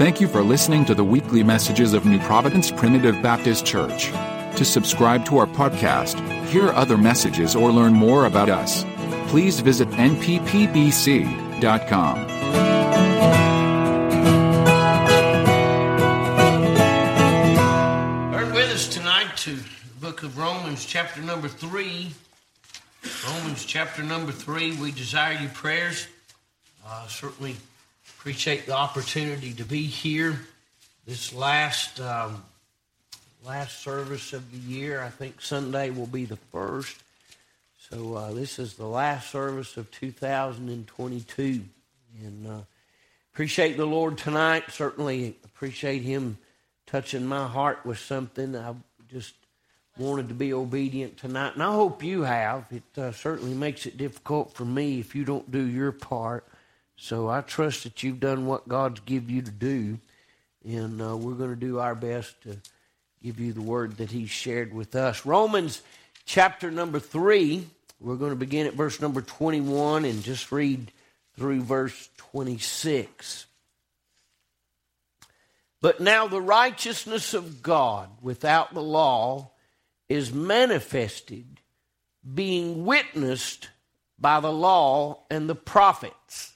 Thank you for listening to the weekly messages of New Providence Primitive Baptist Church. To subscribe to our podcast, hear other messages, or learn more about us, please visit nppbc.com. Turn with us tonight to book of Romans, chapter number three. Romans, chapter number three. We desire your prayers. Uh, certainly appreciate the opportunity to be here. This last um, last service of the year, I think Sunday will be the first. So uh, this is the last service of 2022, and uh, appreciate the Lord tonight. Certainly appreciate Him touching my heart with something. I just wanted to be obedient tonight, and I hope you have. It uh, certainly makes it difficult for me if you don't do your part. So I trust that you've done what God's give you to do, and uh, we're going to do our best to give you the word that He's shared with us. Romans chapter number three. We're going to begin at verse number 21 and just read through verse 26. But now the righteousness of God without the law is manifested, being witnessed by the law and the prophets.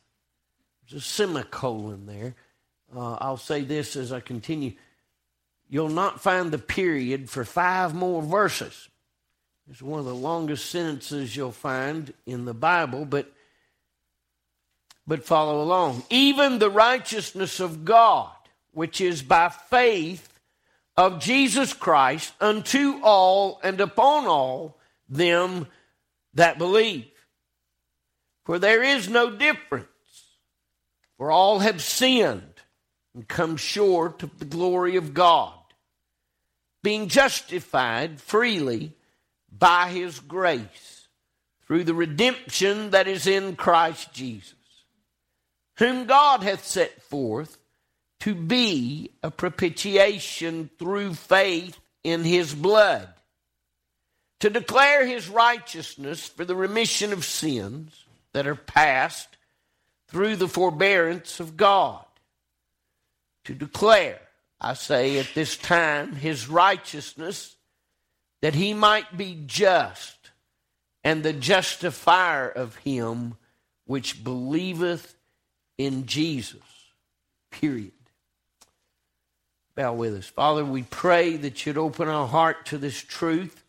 There's a semicolon there. Uh, I'll say this as I continue. You'll not find the period for five more verses. It's one of the longest sentences you'll find in the Bible, but but follow along. Even the righteousness of God which is by faith of Jesus Christ unto all and upon all them that believe. For there is no difference, for all have sinned and come short of the glory of God, being justified freely by his grace through the redemption that is in Christ Jesus, whom God hath set forth to be a propitiation through faith in his blood, to declare his righteousness for the remission of sins that are past through the forbearance of God, to declare, I say at this time, his righteousness that he might be just and the justifier of him which believeth in Jesus. Period bow with us. Father, we pray that you'd open our heart to this truth.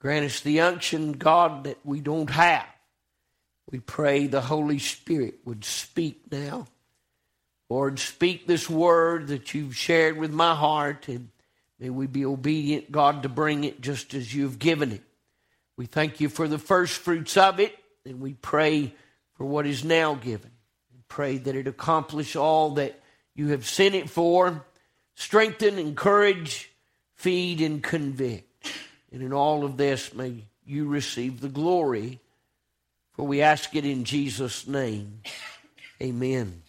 Grant us the unction, God, that we don't have. We pray the Holy Spirit would speak now. Lord, speak this word that you've shared with my heart, and may we be obedient, God, to bring it just as you've given it. We thank you for the first fruits of it, and we pray for what is now given. We pray that it accomplish all that you have sent it for strengthen, encourage, feed, and convict. And in all of this, may you receive the glory. For we ask it in Jesus' name. Amen.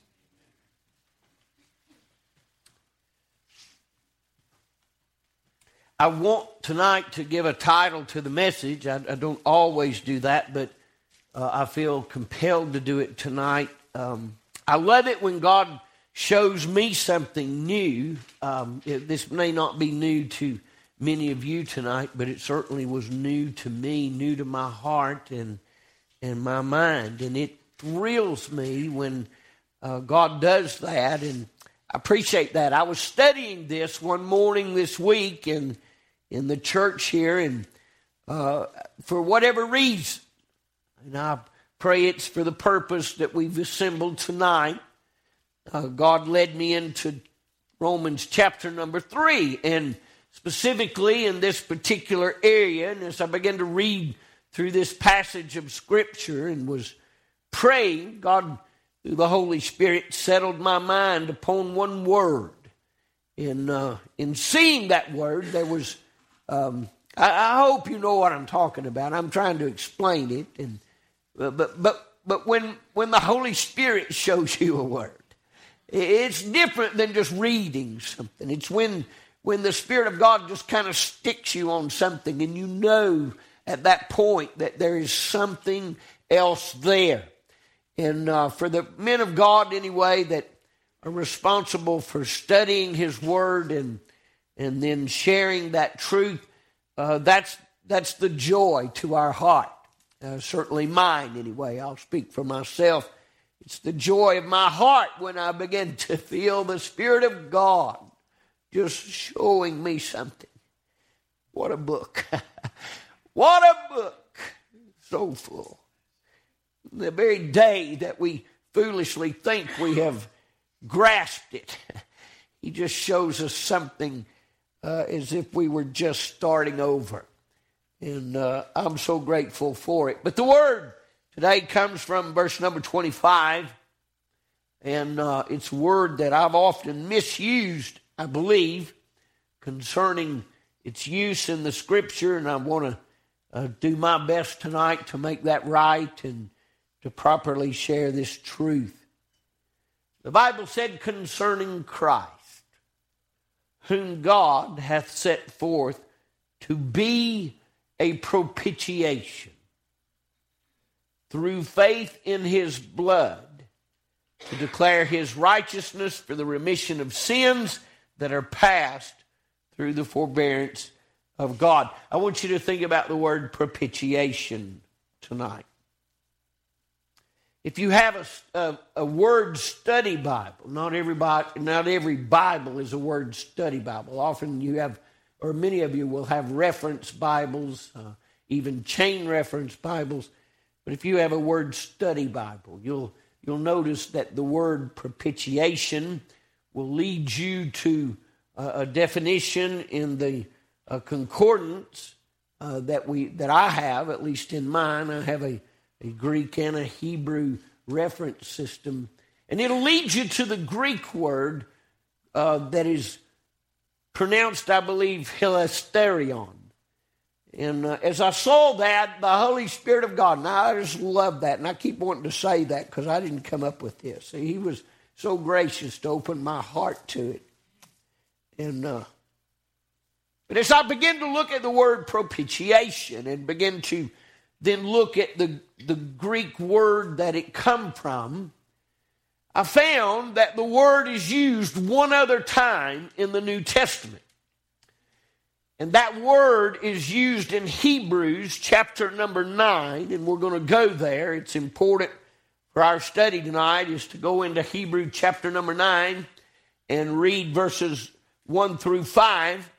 I want tonight to give a title to the message. I, I don't always do that, but uh, I feel compelled to do it tonight. Um, I love it when God shows me something new. Um, it, this may not be new to many of you tonight, but it certainly was new to me, new to my heart and and my mind, and it thrills me when uh, God does that, and I appreciate that. I was studying this one morning this week in in the church here, and uh, for whatever reason, and I pray it's for the purpose that we've assembled tonight uh, God led me into Romans chapter number three, and specifically in this particular area. And as I began to read through this passage of Scripture and was praying, God, through the Holy Spirit, settled my mind upon one word. In, uh, in seeing that word, there was, um, I, I, hope you know what I'm talking about. I'm trying to explain it. And, but, but, but when, when the Holy Spirit shows you a word, it's different than just reading something. It's when when the Spirit of God just kind of sticks you on something and you know at that point that there is something else there. And uh, for the men of God, anyway, that are responsible for studying His Word and and then sharing that truth, uh, that's that's the joy to our heart. Uh, certainly mine, anyway. I'll speak for myself. It's the joy of my heart when I begin to feel the Spirit of God just showing me something. What a book! what a book! So full. The very day that we foolishly think we have grasped it, he just shows us something uh, as if we were just starting over. And uh, I'm so grateful for it. But the word today comes from verse number 25. And uh, it's a word that I've often misused, I believe, concerning its use in the scripture. And I want to uh, do my best tonight to make that right and to properly share this truth. The Bible said concerning Christ, whom God hath set forth to be a propitiation through faith in his blood to declare his righteousness for the remission of sins that are past through the forbearance of God. I want you to think about the word propitiation tonight. If you have a, a, a, word study Bible, not everybody, not every Bible is a word study Bible. Often you have, or many of you will have reference Bibles, uh, even chain reference Bibles. But if you have a word study Bible, you'll you'll notice that the word propitiation will lead you to a, a definition in the uh, concordance uh, that we that I have, at least in mine. I have a a Greek and a Hebrew reference system. And it'll lead you to the Greek word uh, that is pronounced, I believe, hilasterion. And uh, as I saw that, the Holy Spirit of God, and I just love that, and I keep wanting to say that because I didn't come up with this. He was so gracious to open my heart to it. And uh, but as I begin to look at the word propitiation and begin to then look at the, the Greek word that it come from, I found that the word is used one other time in the New Testament. And that word is used in Hebrews chapter number 9, and we're going to go there. It's important for our study tonight is to go into Hebrew chapter number 9 and read verses 1 through 5.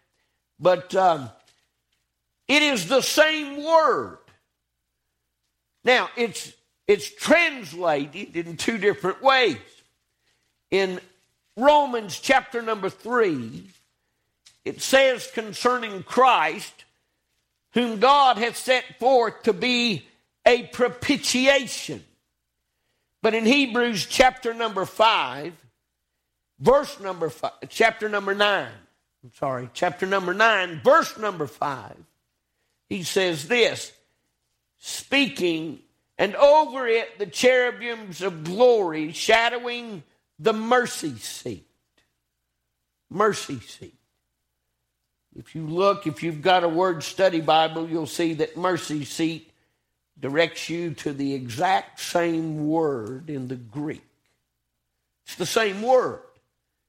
But um, it is the same word now, it's, it's translated in two different ways. In Romans chapter number 3, it says concerning Christ, whom God hath set forth to be a propitiation. But in Hebrews chapter number 5, verse number 5, chapter number 9, I'm sorry, chapter number 9, verse number 5, he says this speaking, and over it the cherubims of glory shadowing the mercy seat. Mercy seat. If you look, if you've got a word study Bible, you'll see that mercy seat directs you to the exact same word in the Greek. It's the same word.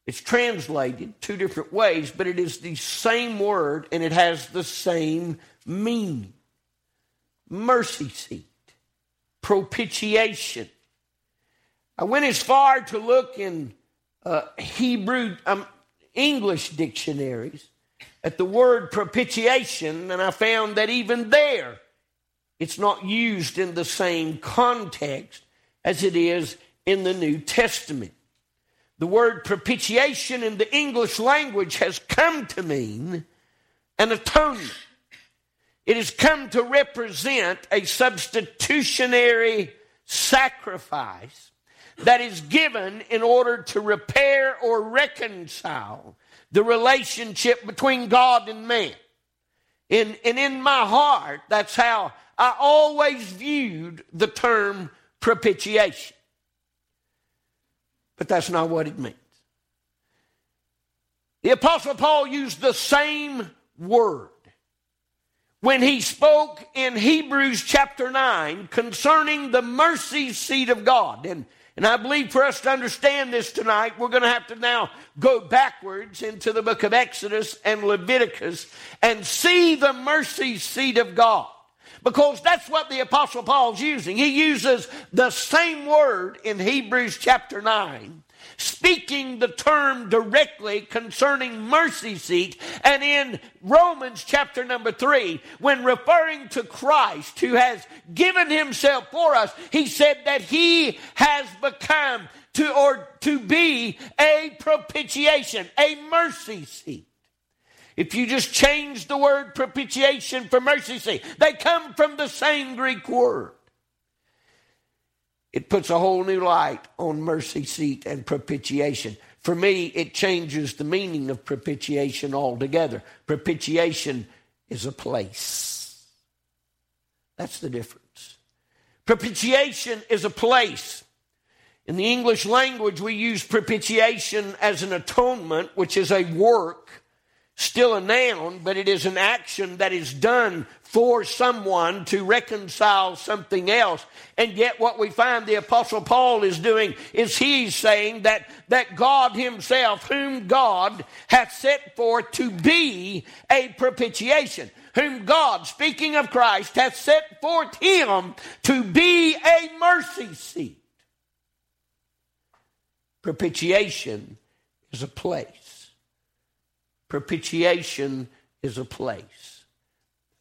It's translated two different ways, but it is the same word and it has the same meaning mercy seat, propitiation. I went as far to look in uh, Hebrew, um, English dictionaries at the word propitiation, and I found that even there, it's not used in the same context as it is in the New Testament. The word propitiation in the English language has come to mean an atonement. It has come to represent a substitutionary sacrifice that is given in order to repair or reconcile the relationship between God and man. And, and in my heart, that's how I always viewed the term propitiation. But that's not what it means. The Apostle Paul used the same word when he spoke in Hebrews chapter 9 concerning the mercy seat of God. And, And I believe for us to understand this tonight, we're going to have to now go backwards into the book of Exodus and Leviticus and see the mercy seat of God. Because that's what the Apostle Paul's using. He uses the same word in Hebrews chapter 9 speaking the term directly concerning mercy seat. And in Romans chapter number three, when referring to Christ who has given himself for us, he said that he has become to or to be a propitiation, a mercy seat. If you just change the word propitiation for mercy seat, they come from the same Greek word it puts a whole new light on mercy seat and propitiation. For me, it changes the meaning of propitiation altogether. Propitiation is a place. That's the difference. Propitiation is a place. In the English language, we use propitiation as an atonement, which is a work still a noun, but it is an action that is done for someone to reconcile something else. And yet what we find the apostle Paul is doing is he's saying that, that God himself, whom God hath set forth to be a propitiation, whom God, speaking of Christ, hath set forth him to be a mercy seat. Propitiation is a place Propitiation is a place.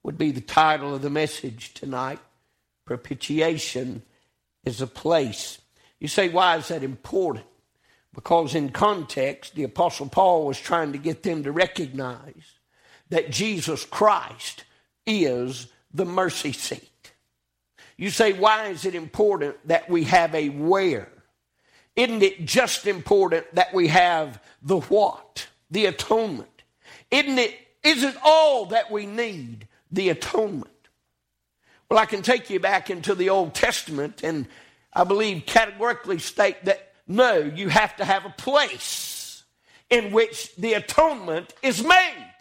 Would be the title of the message tonight. Propitiation is a place. You say, why is that important? Because in context, the Apostle Paul was trying to get them to recognize that Jesus Christ is the mercy seat. You say, why is it important that we have a where? Isn't it just important that we have the what? The atonement. Isn't it, isn't all that we need the atonement? Well, I can take you back into the Old Testament and I believe categorically state that no, you have to have a place in which the atonement is made.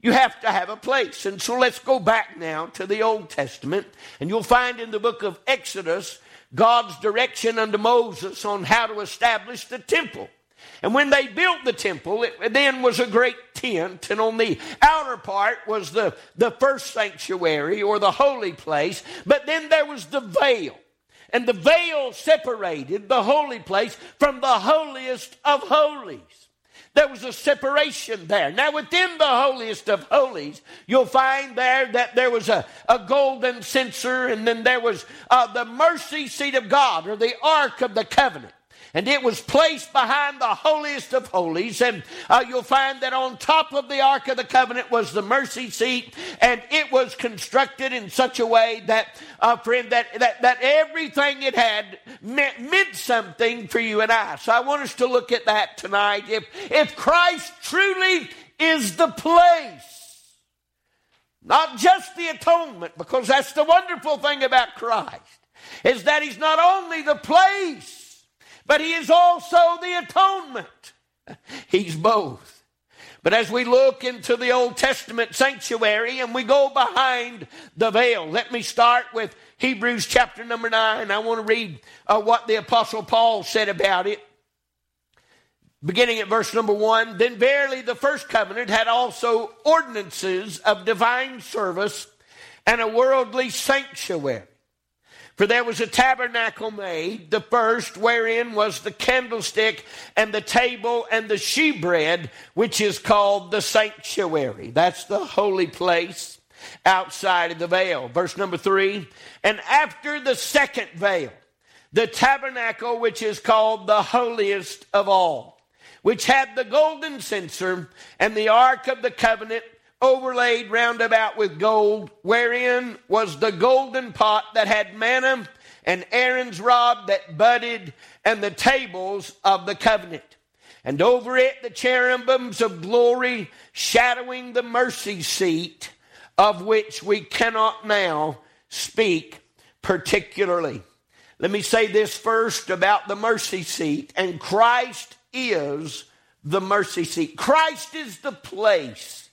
You have to have a place. And so let's go back now to the Old Testament, and you'll find in the book of Exodus God's direction unto Moses on how to establish the temple. And when they built the temple, it then was a great tent, and on the outer part was the, the first sanctuary or the holy place, but then there was the veil. And the veil separated the holy place from the holiest of holies. There was a separation there. Now, within the holiest of holies, you'll find there that there was a, a golden censer, and then there was uh, the mercy seat of God, or the Ark of the Covenant and it was placed behind the holiest of holies. And uh, you'll find that on top of the Ark of the Covenant was the mercy seat, and it was constructed in such a way that, uh, friend, that, that, that everything it had meant, meant something for you and I. So I want us to look at that tonight. If, if Christ truly is the place, not just the atonement, because that's the wonderful thing about Christ, is that He's not only the place, but he is also the atonement. He's both. But as we look into the Old Testament sanctuary and we go behind the veil, let me start with Hebrews chapter number 9. I want to read uh, what the Apostle Paul said about it. Beginning at verse number 1 Then verily the first covenant had also ordinances of divine service and a worldly sanctuary. For there was a tabernacle made, the first, wherein was the candlestick and the table and the shewbread, which is called the sanctuary. That's the holy place outside of the veil. Verse number three. And after the second veil, the tabernacle which is called the holiest of all, which had the golden censer and the ark of the covenant overlaid round about with gold, wherein was the golden pot that had manna, and Aaron's rod that budded, and the tables of the covenant. And over it the cherubims of glory, shadowing the mercy seat, of which we cannot now speak particularly. Let me say this first about the mercy seat, and Christ is the mercy seat. Christ is the place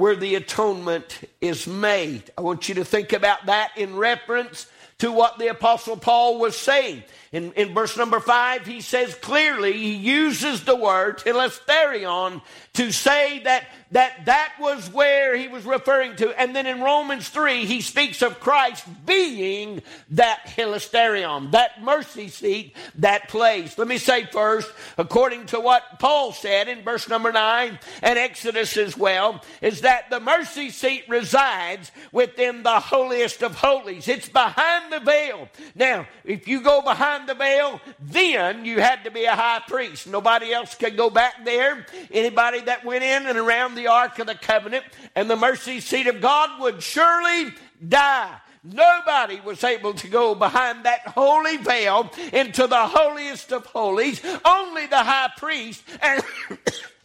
where the atonement is made. I want you to think about that in reference to what the Apostle Paul was saying. In, in verse number five, he says clearly, he uses the word hilasterion to say that that that was where he was referring to. And then in Romans 3, he speaks of Christ being that hilasterion, that mercy seat, that place. Let me say first, according to what Paul said in verse number 9 and Exodus as well, is that the mercy seat resides within the holiest of holies. It's behind the veil. Now, if you go behind the veil, then you had to be a high priest. Nobody else could go back there. Anybody that went in and around the Ark of the Covenant and the mercy seat of God would surely die. Nobody was able to go behind that holy veil into the holiest of holies. Only the high priest and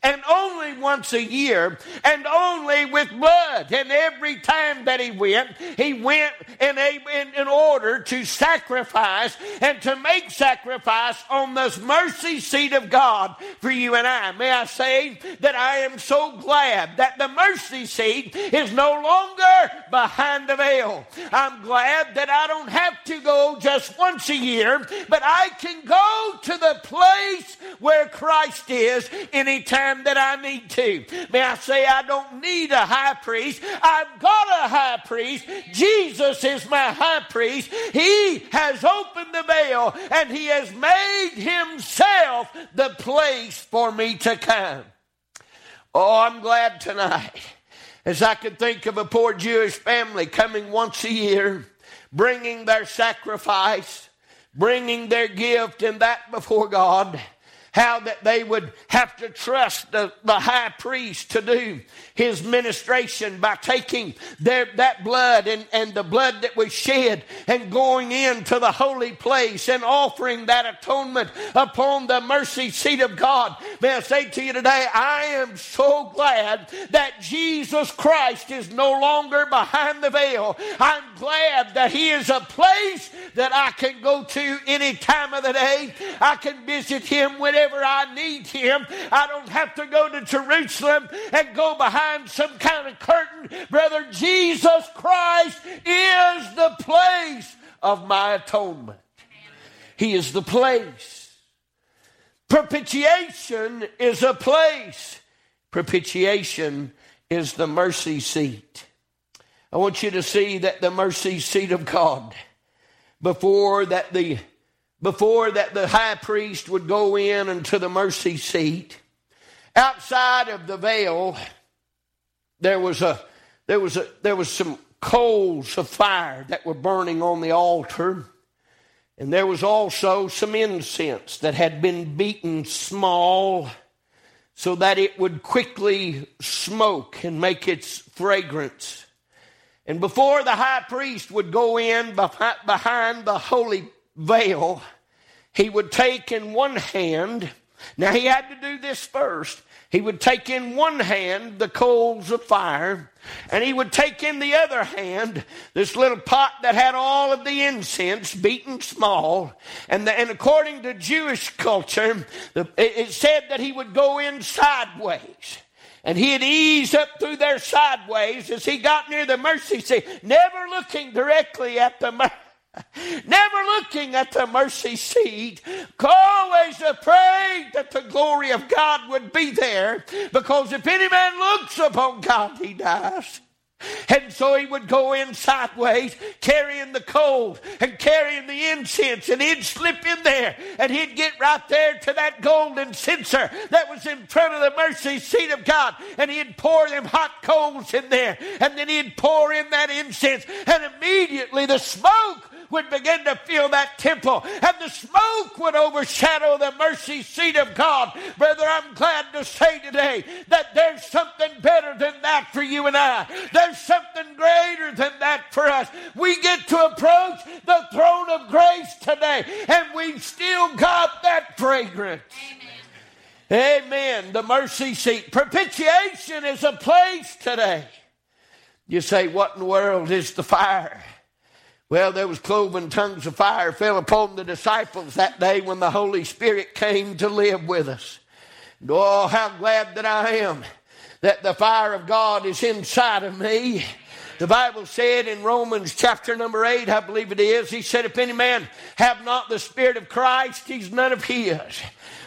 and only once a year, and only with blood. And every time that he went, he went in, a, in, in order to sacrifice and to make sacrifice on this mercy seat of God for you and I. May I say that I am so glad that the mercy seat is no longer behind the veil. I'm glad that I don't have to go just once a year, but I can go to the place where Christ is anytime time that I need to. May I say, I don't need a high priest. I've got a high priest. Jesus is my high priest. He has opened the veil and he has made himself the place for me to come. Oh, I'm glad tonight as I could think of a poor Jewish family coming once a year, bringing their sacrifice, bringing their gift, and that before God how that they would have to trust the, the high priest to do his ministration by taking their, that blood and, and the blood that was shed and going into the holy place and offering that atonement upon the mercy seat of God. May I say to you today, I am so glad that Jesus Christ is no longer behind the veil. I'm glad that he is a place that I can go to any time of the day. I can visit him whenever whenever I need Him. I don't have to go to Jerusalem and go behind some kind of curtain. Brother, Jesus Christ is the place of my atonement. He is the place. Propitiation is a place. Propitiation is the mercy seat. I want you to see that the mercy seat of God, before that the before that the high priest would go in into the mercy seat. Outside of the veil there was a there was a there was some coals of fire that were burning on the altar. And there was also some incense that had been beaten small so that it would quickly smoke and make its fragrance. And before the high priest would go in behind the holy veil, he would take in one hand, now he had to do this first. He would take in one hand the coals of fire, and he would take in the other hand this little pot that had all of the incense beaten small. And, the, and according to Jewish culture, the, it said that he would go in sideways. And he'd ease up through there sideways as he got near the mercy seat, never looking directly at the Never looking at the mercy seat, always afraid that the glory of God would be there, because if any man looks upon God, he dies. And so he would go in sideways, carrying the coals and carrying the incense, and he'd slip in there and he'd get right there to that golden censer that was in front of the mercy seat of God, and he'd pour them hot coals in there, and then he'd pour in that incense, and immediately the smoke would begin to fill that temple and the smoke would overshadow the mercy seat of God. Brother, I'm glad to say today that there's something better than that for you and I. There's something greater than that for us. We get to approach the throne of grace today and we've still got that fragrance. Amen. Amen. The mercy seat. Propitiation is a place today. You say, what in the world is the fire? Well, there was cloven tongues of fire fell upon the disciples that day when the Holy Spirit came to live with us. oh, how glad that I am that the fire of God is inside of me The Bible said in Romans chapter number 8, I believe it is, he said, If any man have not the Spirit of Christ, he's none of his.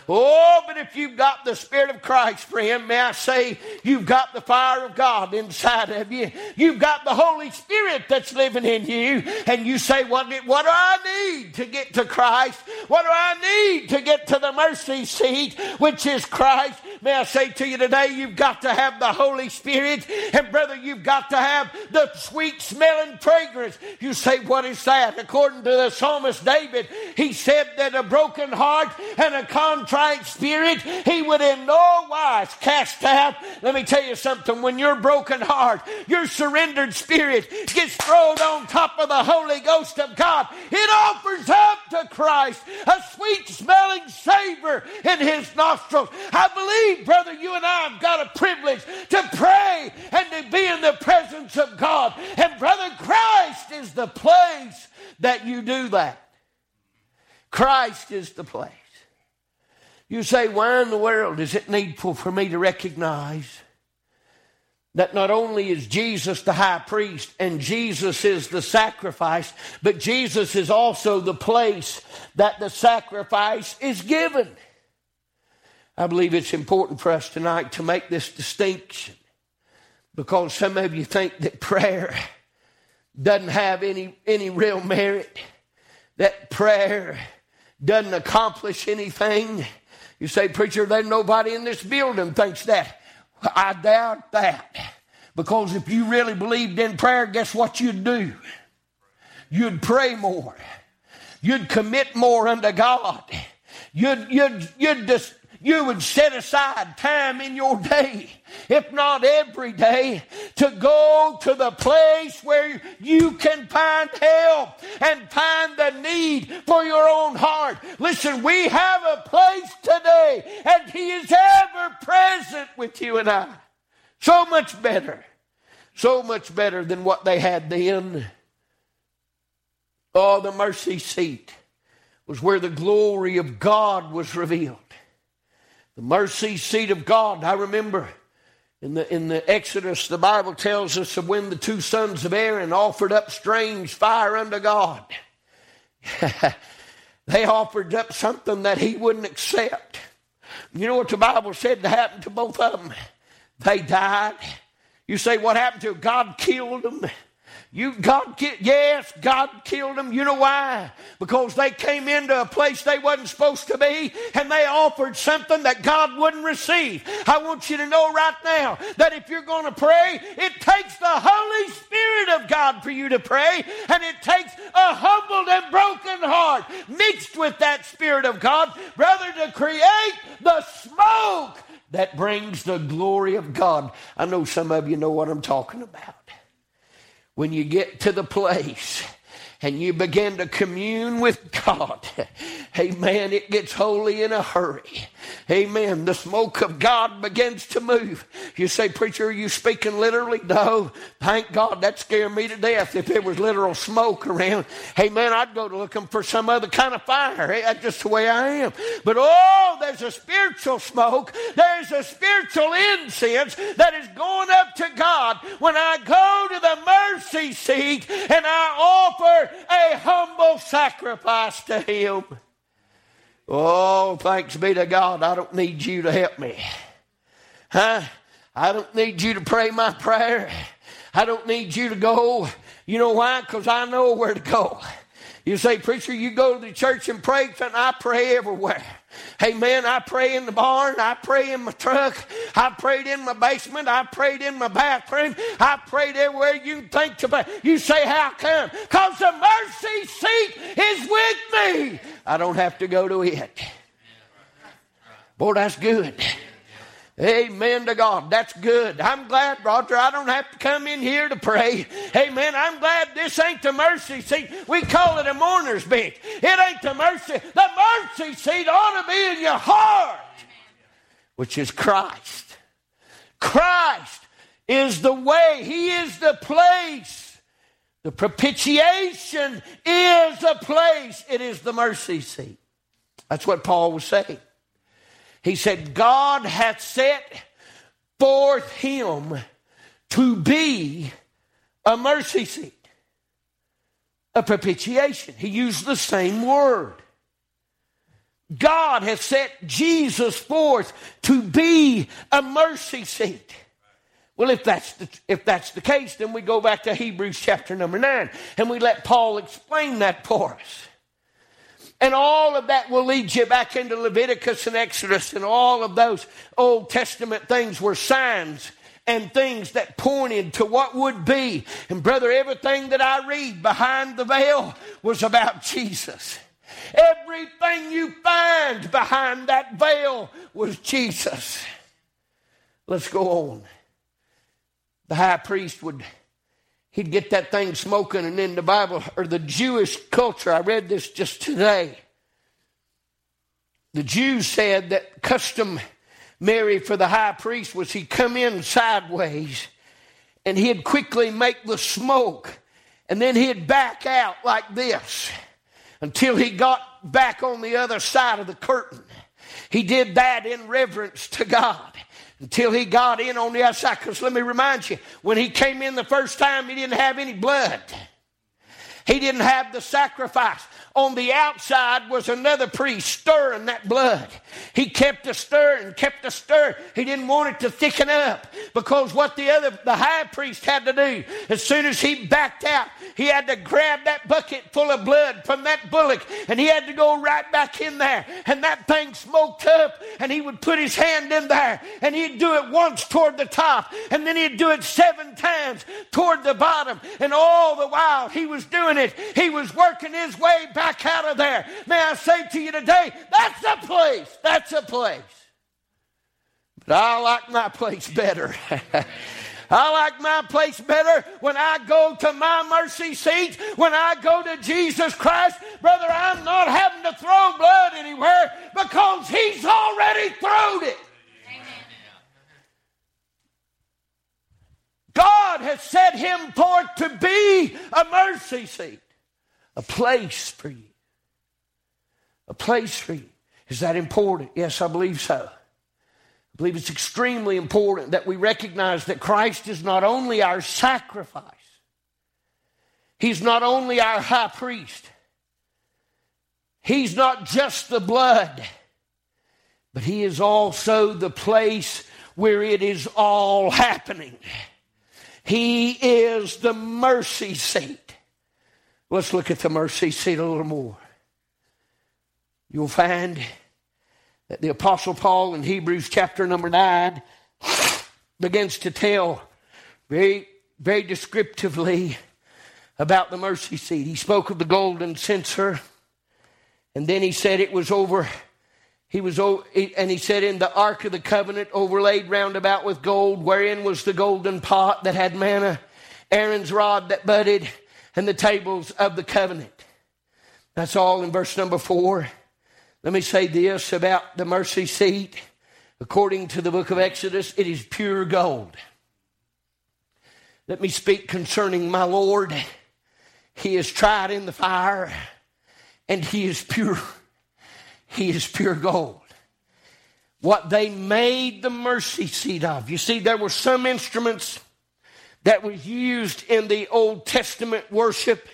Oh, but if you've got the Spirit of Christ, friend, may I say, you've got the fire of God inside of you. You've got the Holy Spirit that's living in you. And you say, what, what do I need to get to Christ? What do I need to get to the mercy seat, which is Christ? May I say to you today, you've got to have the Holy Spirit. And brother, you've got to have the sweet smelling fragrance. You say, what is that? According to the psalmist David, he said that a broken heart and a contrite spirit, he would in no wise cast out. Let me tell you something. When your broken heart, your surrendered spirit gets thrown on top of the Holy Ghost of God, it offers up to Christ a sweet smelling savor in his nostrils. I believe, brother, you and I have got a privilege to pray and to be in the presence of God. And brother, Christ is the place that you do that. Christ is the place. You say, why in the world is it needful for me to recognize that not only is Jesus the high priest and Jesus is the sacrifice, but Jesus is also the place that the sacrifice is given? I believe it's important for us tonight to make this distinction because some of you think that prayer doesn't have any, any real merit, that prayer doesn't accomplish anything you say, preacher, there's nobody in this building thinks that. I doubt that. Because if you really believed in prayer, guess what you'd do? You'd pray more. You'd commit more unto God. You'd, you'd, you'd just you would set aside time in your day, if not every day, to go to the place where you can find help and find the need for your own heart. Listen, we have a place today, and He is ever present with you and I. So much better. So much better than what they had then. Oh, the mercy seat was where the glory of God was revealed. The mercy seat of God. I remember in the, in the Exodus, the Bible tells us of when the two sons of Aaron offered up strange fire unto God. they offered up something that he wouldn't accept. You know what the Bible said to happen to both of them? They died. You say, what happened to? God killed them. You God yes, God killed them. You know why? Because they came into a place they wasn't supposed to be and they offered something that God wouldn't receive. I want you to know right now that if you're going to pray, it takes the Holy Spirit of God for you to pray and it takes a humbled and broken heart mixed with that Spirit of God, brother, to create the smoke that brings the glory of God. I know some of you know what I'm talking about when you get to the place and you begin to commune with God, amen, it gets holy in a hurry. Amen. The smoke of God begins to move. You say, Preacher, are you speaking literally? No. Thank God that scared me to death. If it was literal smoke around, amen, I'd go looking for some other kind of fire. That's just the way I am. But oh, there's a spiritual smoke. There's a spiritual incense that is going up to God when I go to the mercy seat and I offer a humble sacrifice to Him. Oh, thanks be to God. I don't need you to help me. Huh? I don't need you to pray my prayer. I don't need you to go. You know why? Because I know where to go. You say, Preacher, you go to the church and pray, and I pray everywhere. Amen. I pray in the barn. I pray in my truck. I prayed in my basement. I prayed in my bathroom. I prayed everywhere you think pray. You say, How come? Because the mercy seat is with me. I don't have to go to it. Boy, that's good. Amen to God. That's good. I'm glad, Roger, I don't have to come in here to pray. Amen. I'm glad this ain't the mercy seat. We call it a mourner's bench. It ain't the mercy. The mercy seat ought to be in your heart, which is Christ. Christ is the way, He is the place. The propitiation is a place, it is the mercy seat. That's what Paul was saying. He said, God hath set forth him to be a mercy seat, a propitiation. He used the same word. God has set Jesus forth to be a mercy seat. Well, if that's the, if that's the case, then we go back to Hebrews chapter number nine and we let Paul explain that for us. And all of that will lead you back into Leviticus and Exodus and all of those Old Testament things were signs and things that pointed to what would be. And brother, everything that I read behind the veil was about Jesus. Everything you find behind that veil was Jesus. Let's go on. The high priest would he'd get that thing smoking and then the Bible or the Jewish culture, I read this just today. The Jews said that custom Mary for the high priest was he'd come in sideways and he'd quickly make the smoke and then he'd back out like this until he got back on the other side of the curtain. He did that in reverence to God until he got in on the outside. Because let me remind you, when he came in the first time, he didn't have any blood. He didn't have the sacrifice on the outside was another priest stirring that blood. He kept a stir and kept a stir. He didn't want it to thicken up because what the other, the high priest had to do, as soon as he backed out, he had to grab that bucket full of blood from that bullock and he had to go right back in there. And that thing smoked up and he would put his hand in there and he'd do it once toward the top and then he'd do it seven times toward the bottom. And all the while he was doing it, he was working his way back back out of there. May I say to you today, that's a place. That's a place. But I like my place better. I like my place better when I go to my mercy seat, when I go to Jesus Christ. Brother, I'm not having to throw blood anywhere because He's already thrown it. God has set Him forth to be a mercy seat a place for you. A place for you. Is that important? Yes, I believe so. I believe it's extremely important that we recognize that Christ is not only our sacrifice, He's not only our high priest, He's not just the blood, but He is also the place where it is all happening. He is the mercy seat. Let's look at the mercy seat a little more. You'll find that the Apostle Paul in Hebrews chapter number 9 begins to tell very, very descriptively about the mercy seat. He spoke of the golden censer, and then he said it was over. He was, and he said, in the ark of the covenant, overlaid round about with gold, wherein was the golden pot that had manna, Aaron's rod that budded, and the tables of the covenant. That's all in verse number four. Let me say this about the mercy seat. According to the book of Exodus, it is pure gold. Let me speak concerning my Lord. He is tried in the fire, and he is pure. He is pure gold. What they made the mercy seat of. You see, there were some instruments that was used in the Old Testament worship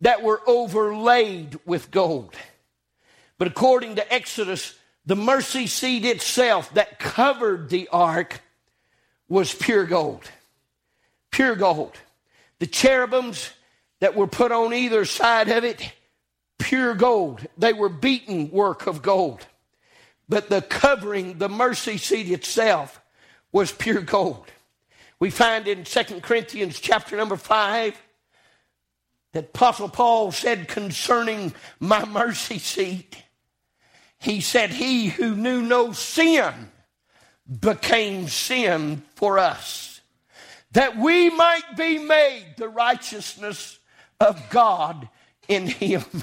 that were overlaid with gold. But according to Exodus, the mercy seat itself that covered the ark was pure gold. Pure gold. The cherubims that were put on either side of it, pure gold. They were beaten work of gold. But the covering, the mercy seat itself, was pure gold. We find in 2 Corinthians chapter number 5 that Apostle Paul said concerning my mercy seat, he said, He who knew no sin became sin for us, that we might be made the righteousness of God in him.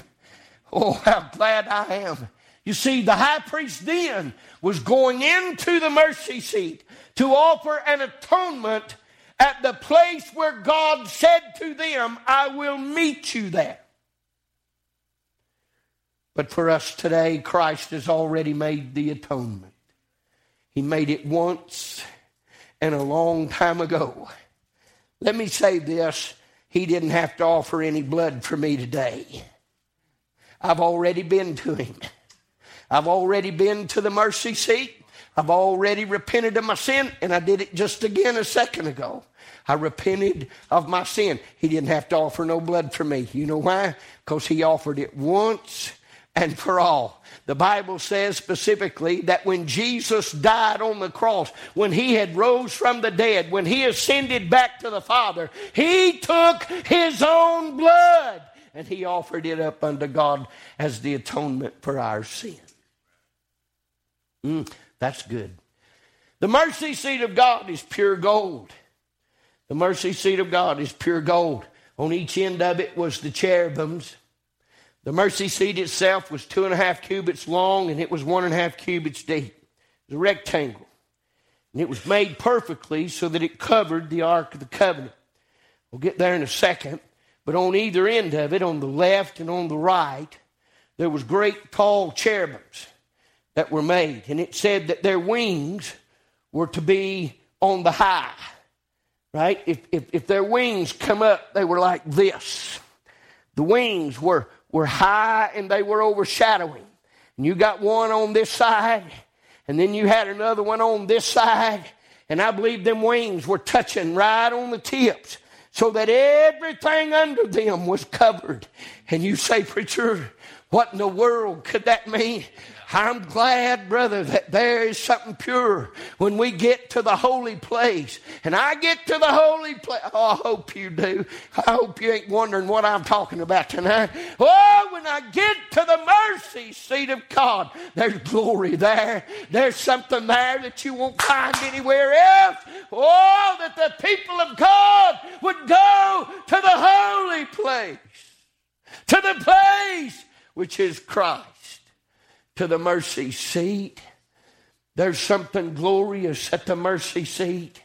Oh, how glad I am. You see, the high priest then was going into the mercy seat to offer an atonement at the place where God said to them, I will meet you there. But for us today, Christ has already made the atonement. He made it once and a long time ago. Let me say this He didn't have to offer any blood for me today. I've already been to Him. I've already been to the mercy seat. I've already repented of my sin, and I did it just again a second ago. I repented of my sin. He didn't have to offer no blood for me. You know why? Because he offered it once and for all. The Bible says specifically that when Jesus died on the cross, when he had rose from the dead, when he ascended back to the Father, he took his own blood and he offered it up unto God as the atonement for our sin. Mm, that's good. The mercy seat of God is pure gold. The mercy seat of God is pure gold. On each end of it was the cherubims. The mercy seat itself was two and a half cubits long and it was one and a half cubits deep. It was a rectangle. And it was made perfectly so that it covered the Ark of the Covenant. We'll get there in a second. But on either end of it, on the left and on the right, there was great tall cherubims that were made. And it said that their wings were to be on the high right? If, if, if their wings come up, they were like this. The wings were, were high and they were overshadowing. And you got one on this side, and then you had another one on this side, and I believe them wings were touching right on the tips so that everything under them was covered. And you say, Preacher, what in the world could that mean? I'm glad, brother, that there is something pure when we get to the holy place. And I get to the holy place. Oh, I hope you do. I hope you ain't wondering what I'm talking about tonight. Oh, when I get to the mercy seat of God, there's glory there. There's something there that you won't find anywhere else. Oh, that the people of God would go to the holy place, to the place which is Christ to the mercy seat. There's something glorious at the mercy seat.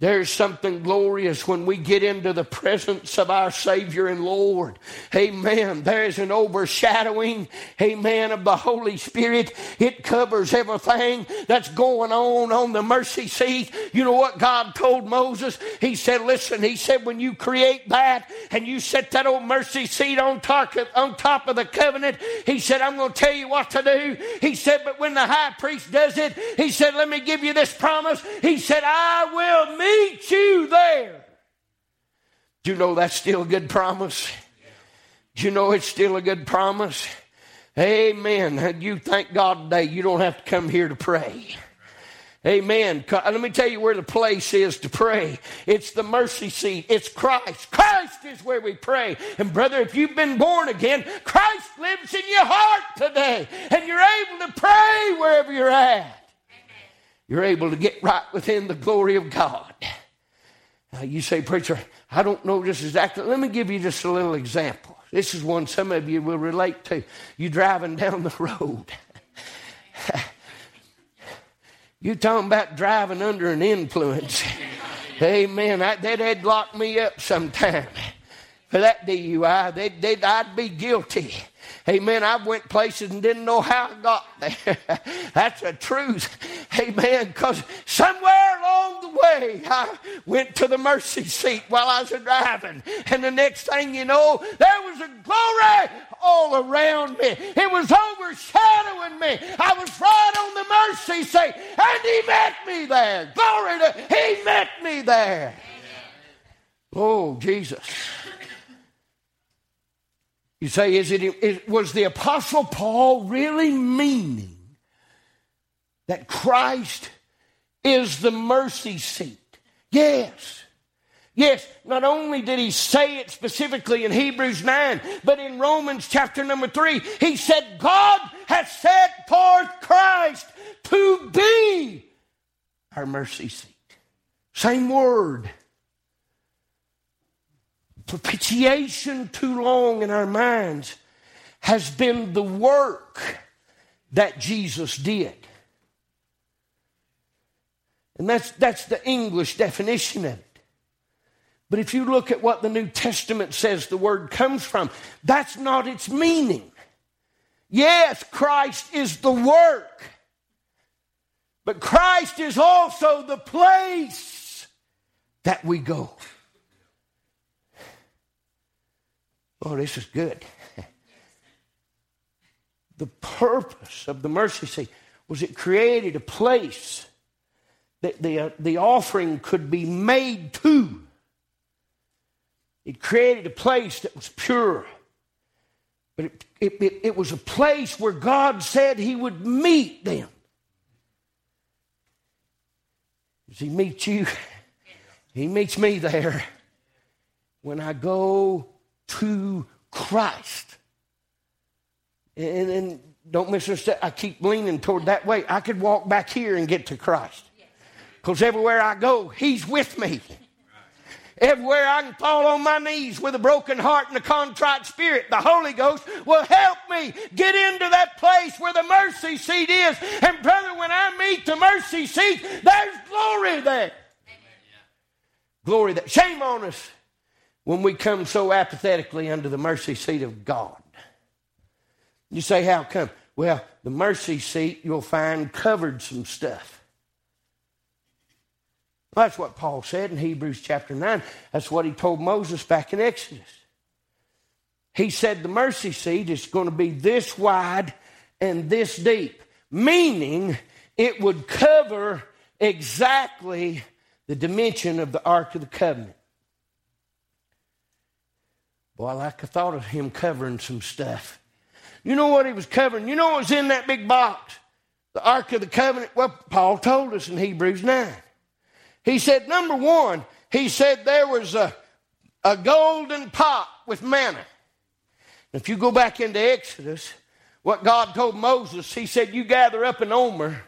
There's something glorious when we get into the presence of our Savior and Lord. Amen. There's an overshadowing, amen, of the Holy Spirit. It covers everything that's going on on the mercy seat. You know what God told Moses? He said, listen, he said, when you create that and you set that old mercy seat on top of, on top of the covenant, he said, I'm going to tell you what to do. He said, but when the high priest does it, he said, let me give you this promise. He said, I will meet meet you there. Do you know that's still a good promise? Do you know it's still a good promise? Amen. You thank God today you don't have to come here to pray. Amen. Uh, let me tell you where the place is to pray. It's the mercy seat. It's Christ. Christ is where we pray. And brother, if you've been born again, Christ lives in your heart today. And you're able to pray wherever you're at you're able to get right within the glory of God. Now you say, Preacher, I don't know just exactly. Let me give you just a little example. This is one some of you will relate to. You driving down the road. you talking about driving under an influence. Amen. That'd lock me up sometime. For that DUI, they'd, they'd, I'd be guilty. Amen. I went places and didn't know how I got there. That's a truth. Amen. Because somewhere along the way, I went to the mercy seat while I was driving. And the next thing you know, there was a glory all around me. It was overshadowing me. I was right on the mercy seat. And he met me there. Glory to He met me there. Oh, Jesus. You say, is it, is, was the Apostle Paul really meaning that Christ is the mercy seat? Yes. Yes, not only did he say it specifically in Hebrews 9, but in Romans chapter number 3, he said, God has set forth Christ to be our mercy seat. Same word propitiation too long in our minds has been the work that Jesus did. And that's, that's the English definition of it. But if you look at what the New Testament says the word comes from, that's not its meaning. Yes, Christ is the work, but Christ is also the place that we go. Oh, this is good. the purpose of the mercy seat was it created a place that the, uh, the offering could be made to. It created a place that was pure. But it, it, it, it was a place where God said He would meet them. Does He meet you? He meets me there when I go to Christ. And, and don't misunderstand, I keep leaning toward that way. I could walk back here and get to Christ. Because everywhere I go, He's with me. Everywhere I can fall on my knees with a broken heart and a contrite spirit, the Holy Ghost will help me get into that place where the mercy seat is. And brother, when I meet the mercy seat, there's glory there. Glory that shame on us when we come so apathetically under the mercy seat of God. You say, how come? Well, the mercy seat you'll find covered some stuff. Well, that's what Paul said in Hebrews chapter 9. That's what he told Moses back in Exodus. He said the mercy seat is going to be this wide and this deep, meaning it would cover exactly the dimension of the Ark of the Covenant. Boy, I like the thought of him covering some stuff. You know what he was covering? You know what was in that big box? The Ark of the Covenant? Well, Paul told us in Hebrews 9. He said, number one, he said there was a, a golden pot with manna. If you go back into Exodus, what God told Moses, he said, You gather up an omer,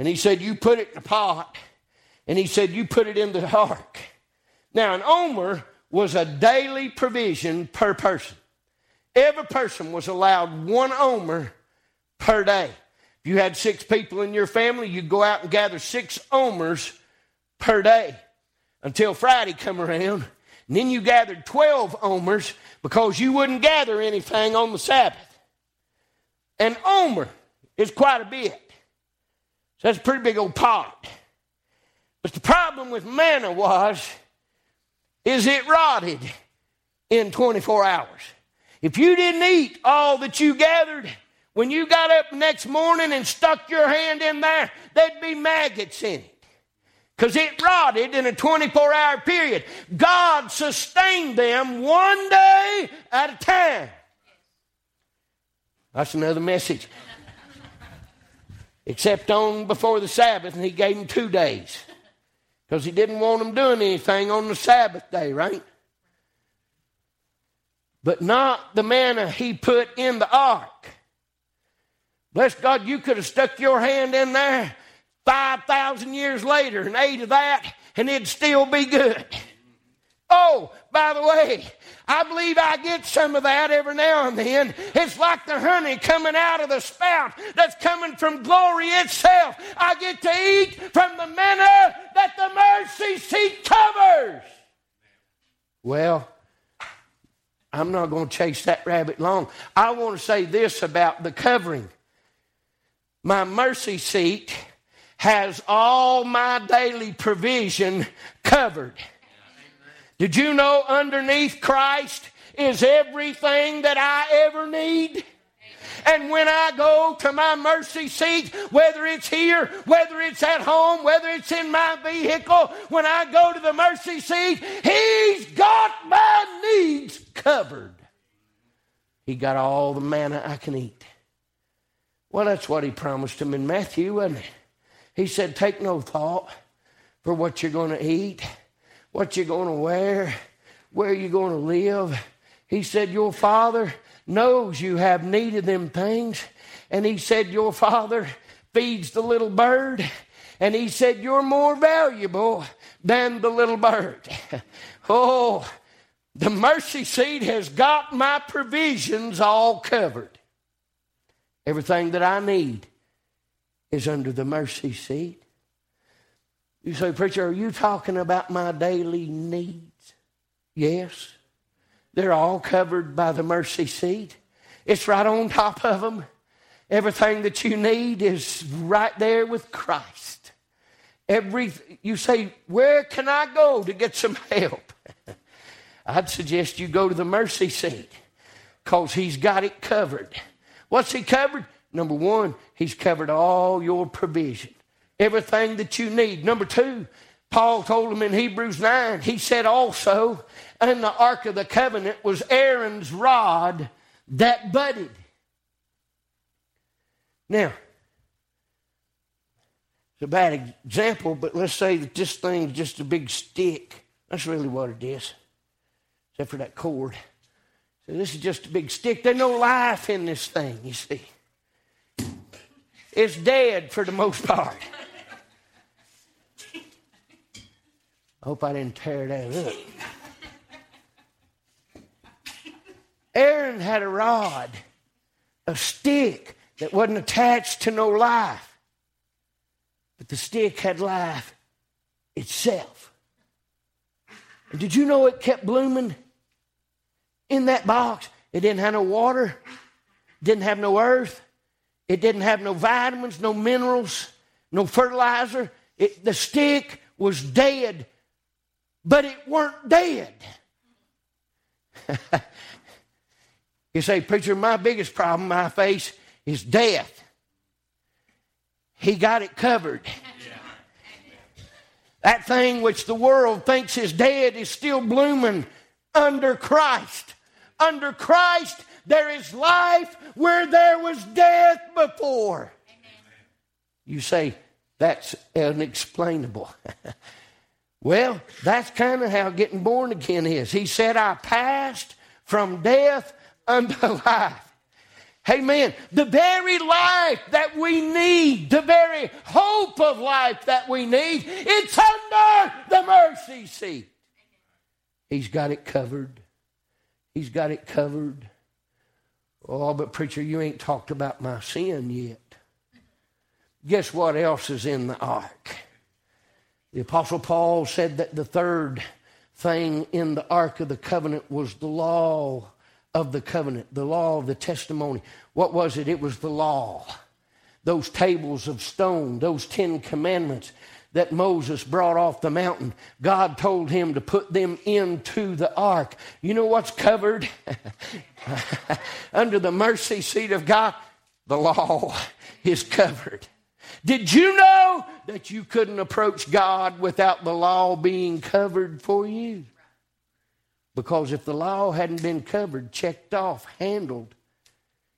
and he said, You put it in a pot, and he said, You put it in the ark. Now, an omer was a daily provision per person. Every person was allowed one omer per day. If you had six people in your family, you'd go out and gather six omers per day until Friday come around. And then you gathered 12 omers because you wouldn't gather anything on the Sabbath. An omer is quite a bit. So that's a pretty big old pot. But the problem with manna was, is it rotted in 24 hours. If you didn't eat all that you gathered, when you got up next morning and stuck your hand in there, there'd be maggots in it because it rotted in a 24 hour period. God sustained them one day at a time. That's another message. Except on before the Sabbath, and He gave them two days because He didn't want them doing anything on the Sabbath day, right? But not the manna He put in the ark. Bless God, you could have stuck your hand in there 5,000 years later and ate of that, and it'd still be good. Oh, by the way, I believe I get some of that every now and then. It's like the honey coming out of the spout that's coming from glory itself. I get to eat from the manna that the mercy seat covers. Well, I'm not going to chase that rabbit long. I want to say this about the covering. My mercy seat has all my daily provision covered. Did you know underneath Christ is everything that I ever need? And when I go to my mercy seat, whether it's here, whether it's at home, whether it's in my vehicle, when I go to the mercy seat, He's got my needs covered. He got all the manna I can eat. Well, that's what He promised him in Matthew, wasn't it? He said, Take no thought for what you're going to eat, what you're going to wear, where you're going to live. He said, Your Father knows you have need of them things. And he said, Your Father feeds the little bird. And he said, You're more valuable than the little bird. oh, the mercy seat has got my provisions all covered. Everything that I need is under the mercy seat. You say, Preacher, are you talking about my daily needs? Yes. They're all covered by the mercy seat. It's right on top of them. Everything that you need is right there with Christ. Every you say, where can I go to get some help? I'd suggest you go to the mercy seat because he's got it covered. What's he covered? Number one, he's covered all your provision, everything that you need. Number two, Paul told him in Hebrews 9, he said also, and the Ark of the Covenant was Aaron's rod that budded. Now, it's a bad example, but let's say that this thing's just a big stick. That's really what it is, except for that cord. So this is just a big stick. There's no life in this thing, you see. It's dead for the most part. I hope I didn't tear that up. Aaron had a rod, a stick that wasn't attached to no life, but the stick had life itself. And did you know it kept blooming in that box? It didn't have no water, didn't have no earth, it didn't have no vitamins, no minerals, no fertilizer. It, the stick was dead, but it weren't dead. you say, Preacher, my biggest problem I face is death. He got it covered. That thing which the world thinks is dead is still blooming under Christ. Under Christ, there is life where there was death before. You say, that's unexplainable. well, that's kind of how getting born again is. He said, I passed from death unto life. Amen. The very life that we need, the very hope of life that we need, it's under the mercy seat. He's got it covered. He's got it covered. Oh, but preacher, you ain't talked about my sin yet. Guess what else is in the ark? The Apostle Paul said that the third thing in the ark of the covenant was the law of the covenant, the law of the testimony. What was it? It was the law. Those tables of stone, those Ten Commandments that Moses brought off the mountain, God told him to put them into the ark. You know what's covered under the mercy seat of God? The law is covered. Did you know that you couldn't approach God without the law being covered for you? Because if the law hadn't been covered, checked off, handled,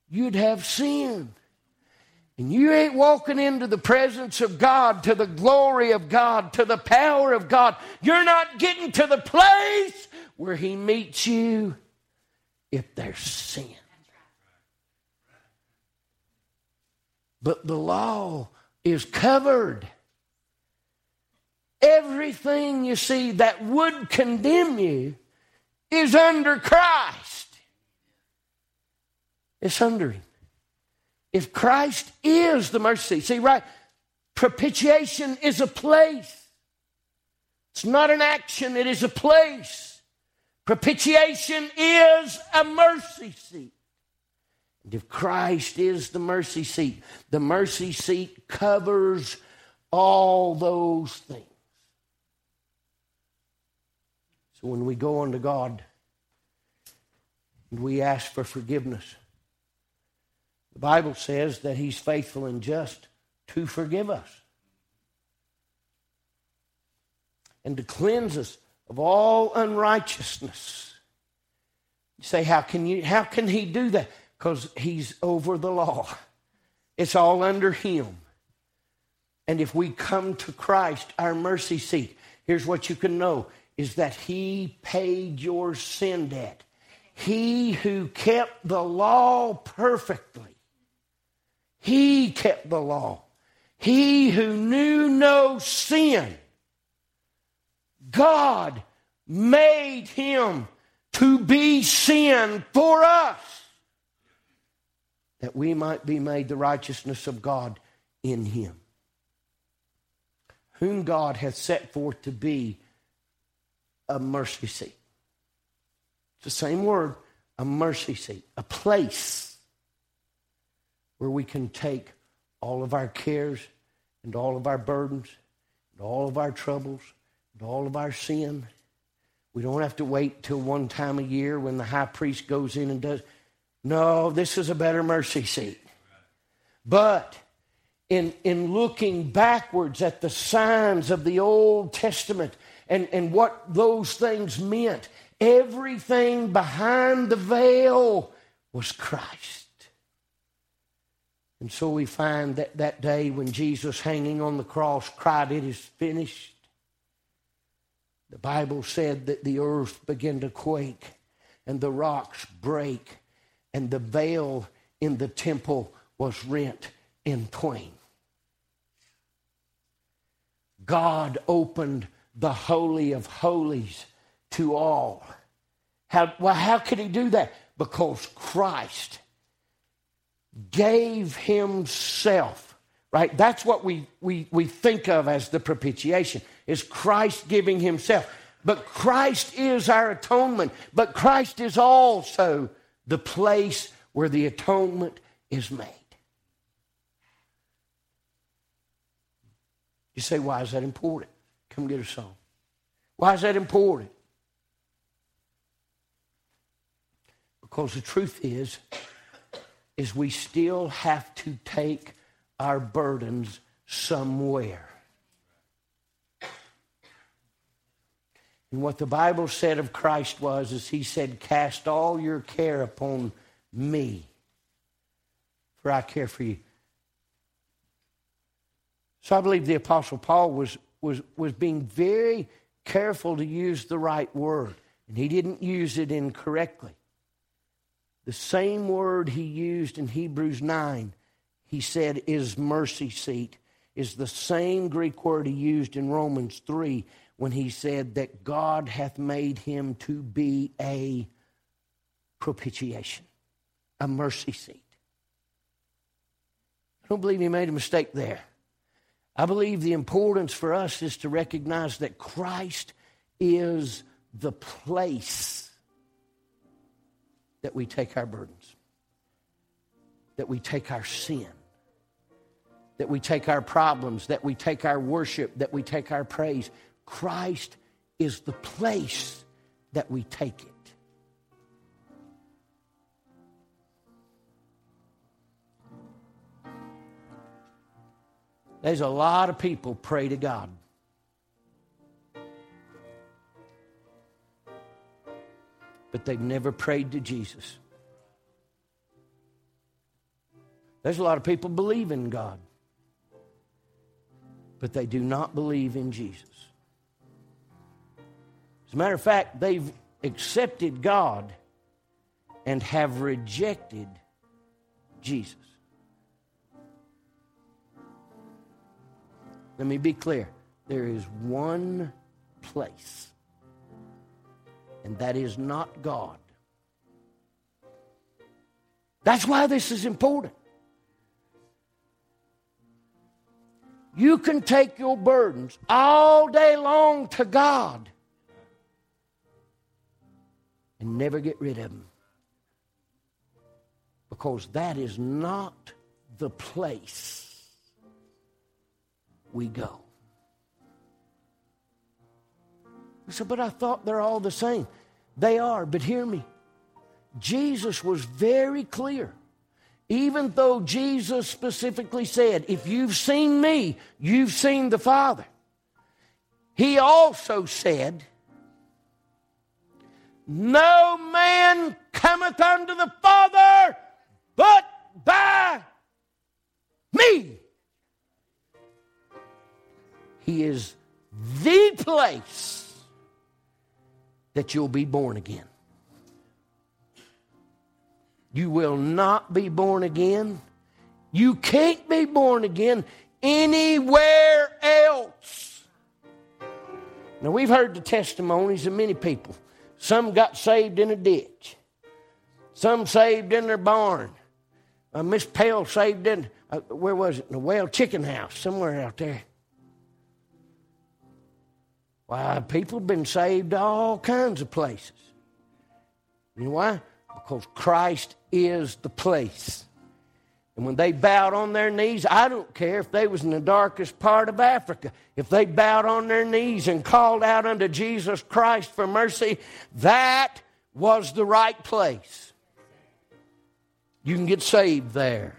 you'd have sin. And you ain't walking into the presence of God, to the glory of God, to the power of God. You're not getting to the place where He meets you if there's sin. But the law is covered. Everything you see that would condemn you is under Christ. It's under Him. If Christ is the mercy, see, right? Propitiation is a place. It's not an action, it is a place. Propitiation is a mercy seat. If Christ is the mercy seat, the mercy seat covers all those things. So when we go unto God and we ask for forgiveness, the Bible says that He's faithful and just to forgive us and to cleanse us of all unrighteousness. You say, how can you how can he do that? Because he's over the law. It's all under him. And if we come to Christ, our mercy seat, here's what you can know is that he paid your sin debt. He who kept the law perfectly he kept the law. He who knew no sin, God made him to be sin for us, that we might be made the righteousness of God in him. Whom God hath set forth to be a mercy seat. It's the same word, a mercy seat, a place where we can take all of our cares and all of our burdens and all of our troubles and all of our sin. We don't have to wait till one time a year when the high priest goes in and does. No, this is a better mercy seat. But in, in looking backwards at the signs of the Old Testament and, and what those things meant, everything behind the veil was Christ. And so we find that that day when Jesus, hanging on the cross, cried, It is finished. The Bible said that the earth began to quake and the rocks break and the veil in the temple was rent in twain. God opened the Holy of Holies to all. How, well, how could he do that? Because Christ gave himself, right? That's what we, we, we think of as the propitiation, is Christ giving himself. But Christ is our atonement, but Christ is also the place where the atonement is made. You say, why is that important? Come get a song. Why is that important? Because the truth is, is we still have to take our burdens somewhere. And what the Bible said of Christ was, is he said, Cast all your care upon me, for I care for you. So I believe the Apostle Paul was, was, was being very careful to use the right word, and he didn't use it incorrectly. The same word he used in Hebrews 9, he said, is mercy seat, is the same Greek word he used in Romans 3 when he said that God hath made him to be a propitiation, a mercy seat. I don't believe he made a mistake there. I believe the importance for us is to recognize that Christ is the place that we take our burdens, that we take our sin, that we take our problems, that we take our worship, that we take our praise. Christ is the place that we take it. There's a lot of people pray to God. But they've never prayed to Jesus. There's a lot of people believe in God, but they do not believe in Jesus. As a matter of fact, they've accepted God and have rejected Jesus. Let me be clear. There is one place, and that is not God. That's why this is important. You can take your burdens all day long to God and never get rid of them. Because that is not the place we go. I said, but I thought they're all the same. They are, but hear me. Jesus was very clear. Even though Jesus specifically said, If you've seen me, you've seen the Father. He also said, No man cometh unto the Father but by me. He is the place that you'll be born again. You will not be born again. You can't be born again anywhere else. Now, we've heard the testimonies of many people. Some got saved in a ditch, some saved in their barn. Uh, Miss Pale saved in, uh, where was it? In the well chicken house, somewhere out there. Why, people have been saved all kinds of places. You know why? Because Christ is the place And when they bowed on their knees, I don't care if they was in the darkest part of Africa. If they bowed on their knees and called out unto Jesus Christ for mercy, that was the right place. You can get saved there.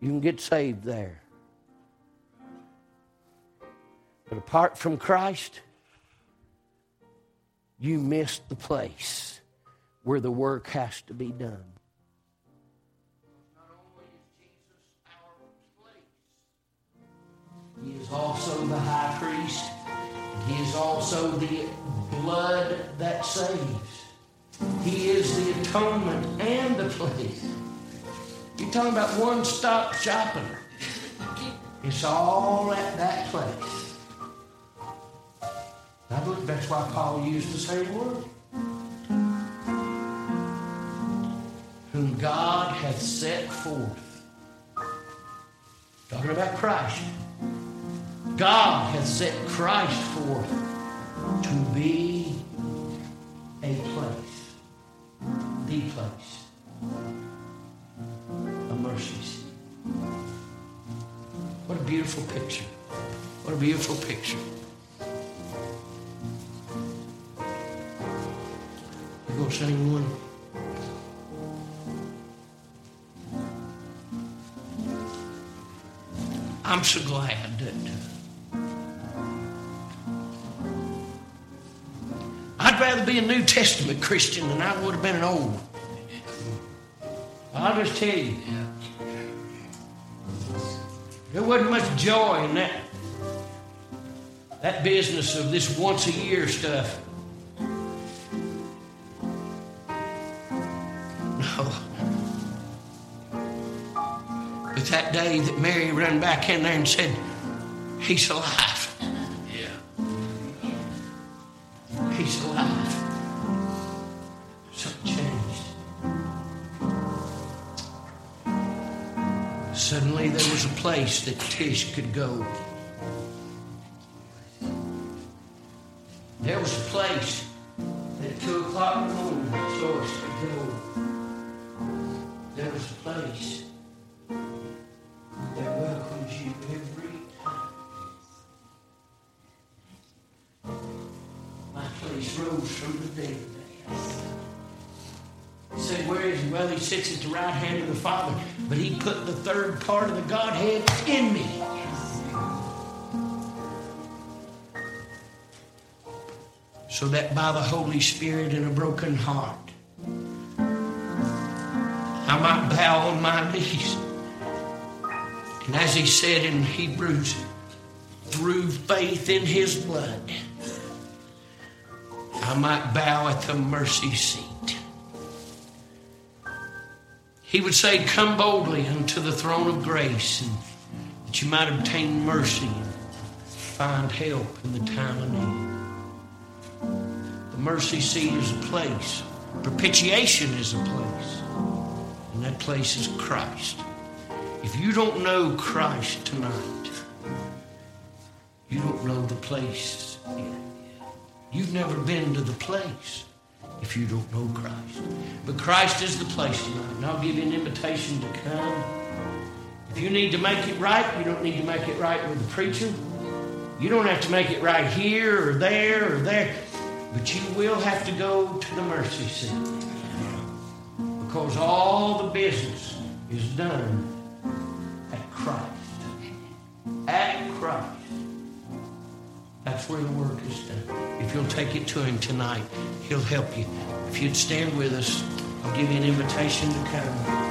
You can get saved there. But apart from Christ, you missed the place where the work has to be done. He is also the high priest. He is also the blood that saves. He is the atonement and the place. You're talking about one stop shopping. It's all at that place. I believe that's why Paul used the same word. Whom God hath set forth. Talking about Christ. God hath set Christ forth to be a place, the place, mercy seat. What a beautiful picture. What a beautiful picture. You to sing one? I'm so glad that rather be a New Testament Christian than I would have been an old. I'll just tell you. There wasn't much joy in that that business of this once a year stuff. No. But that day that Mary ran back in there and said, He's alive. Place that Tish could go. There was a place at 2 o'clock in the morning that Joyce could go. There was a place that welcomes you every time. My place rose from the dead. He said, Where is he? Well, he sits at the right hand of the Father, but he put the third part of the Godhead in me. So that by the Holy Spirit and a broken heart, I might bow on my knees. And as he said in Hebrews, through faith in his blood, I might bow at the mercy seat. He would say, Come boldly unto the throne of grace, and that you might obtain mercy and find help in the time of need. The mercy seat is a place, propitiation is a place, and that place is Christ. If you don't know Christ tonight, you don't know the place. You've never been to the place if you don't know Christ. But Christ is the place tonight, and I'll give you an invitation to come. If you need to make it right, you don't need to make it right with the preacher. You don't have to make it right here or there or there, but you will have to go to the mercy seat. Because all the business is done at Christ. At Christ. That's where the work is done. If you'll take it to Him tonight, He'll help you. If you'd stand with us, I'll give you an invitation to come.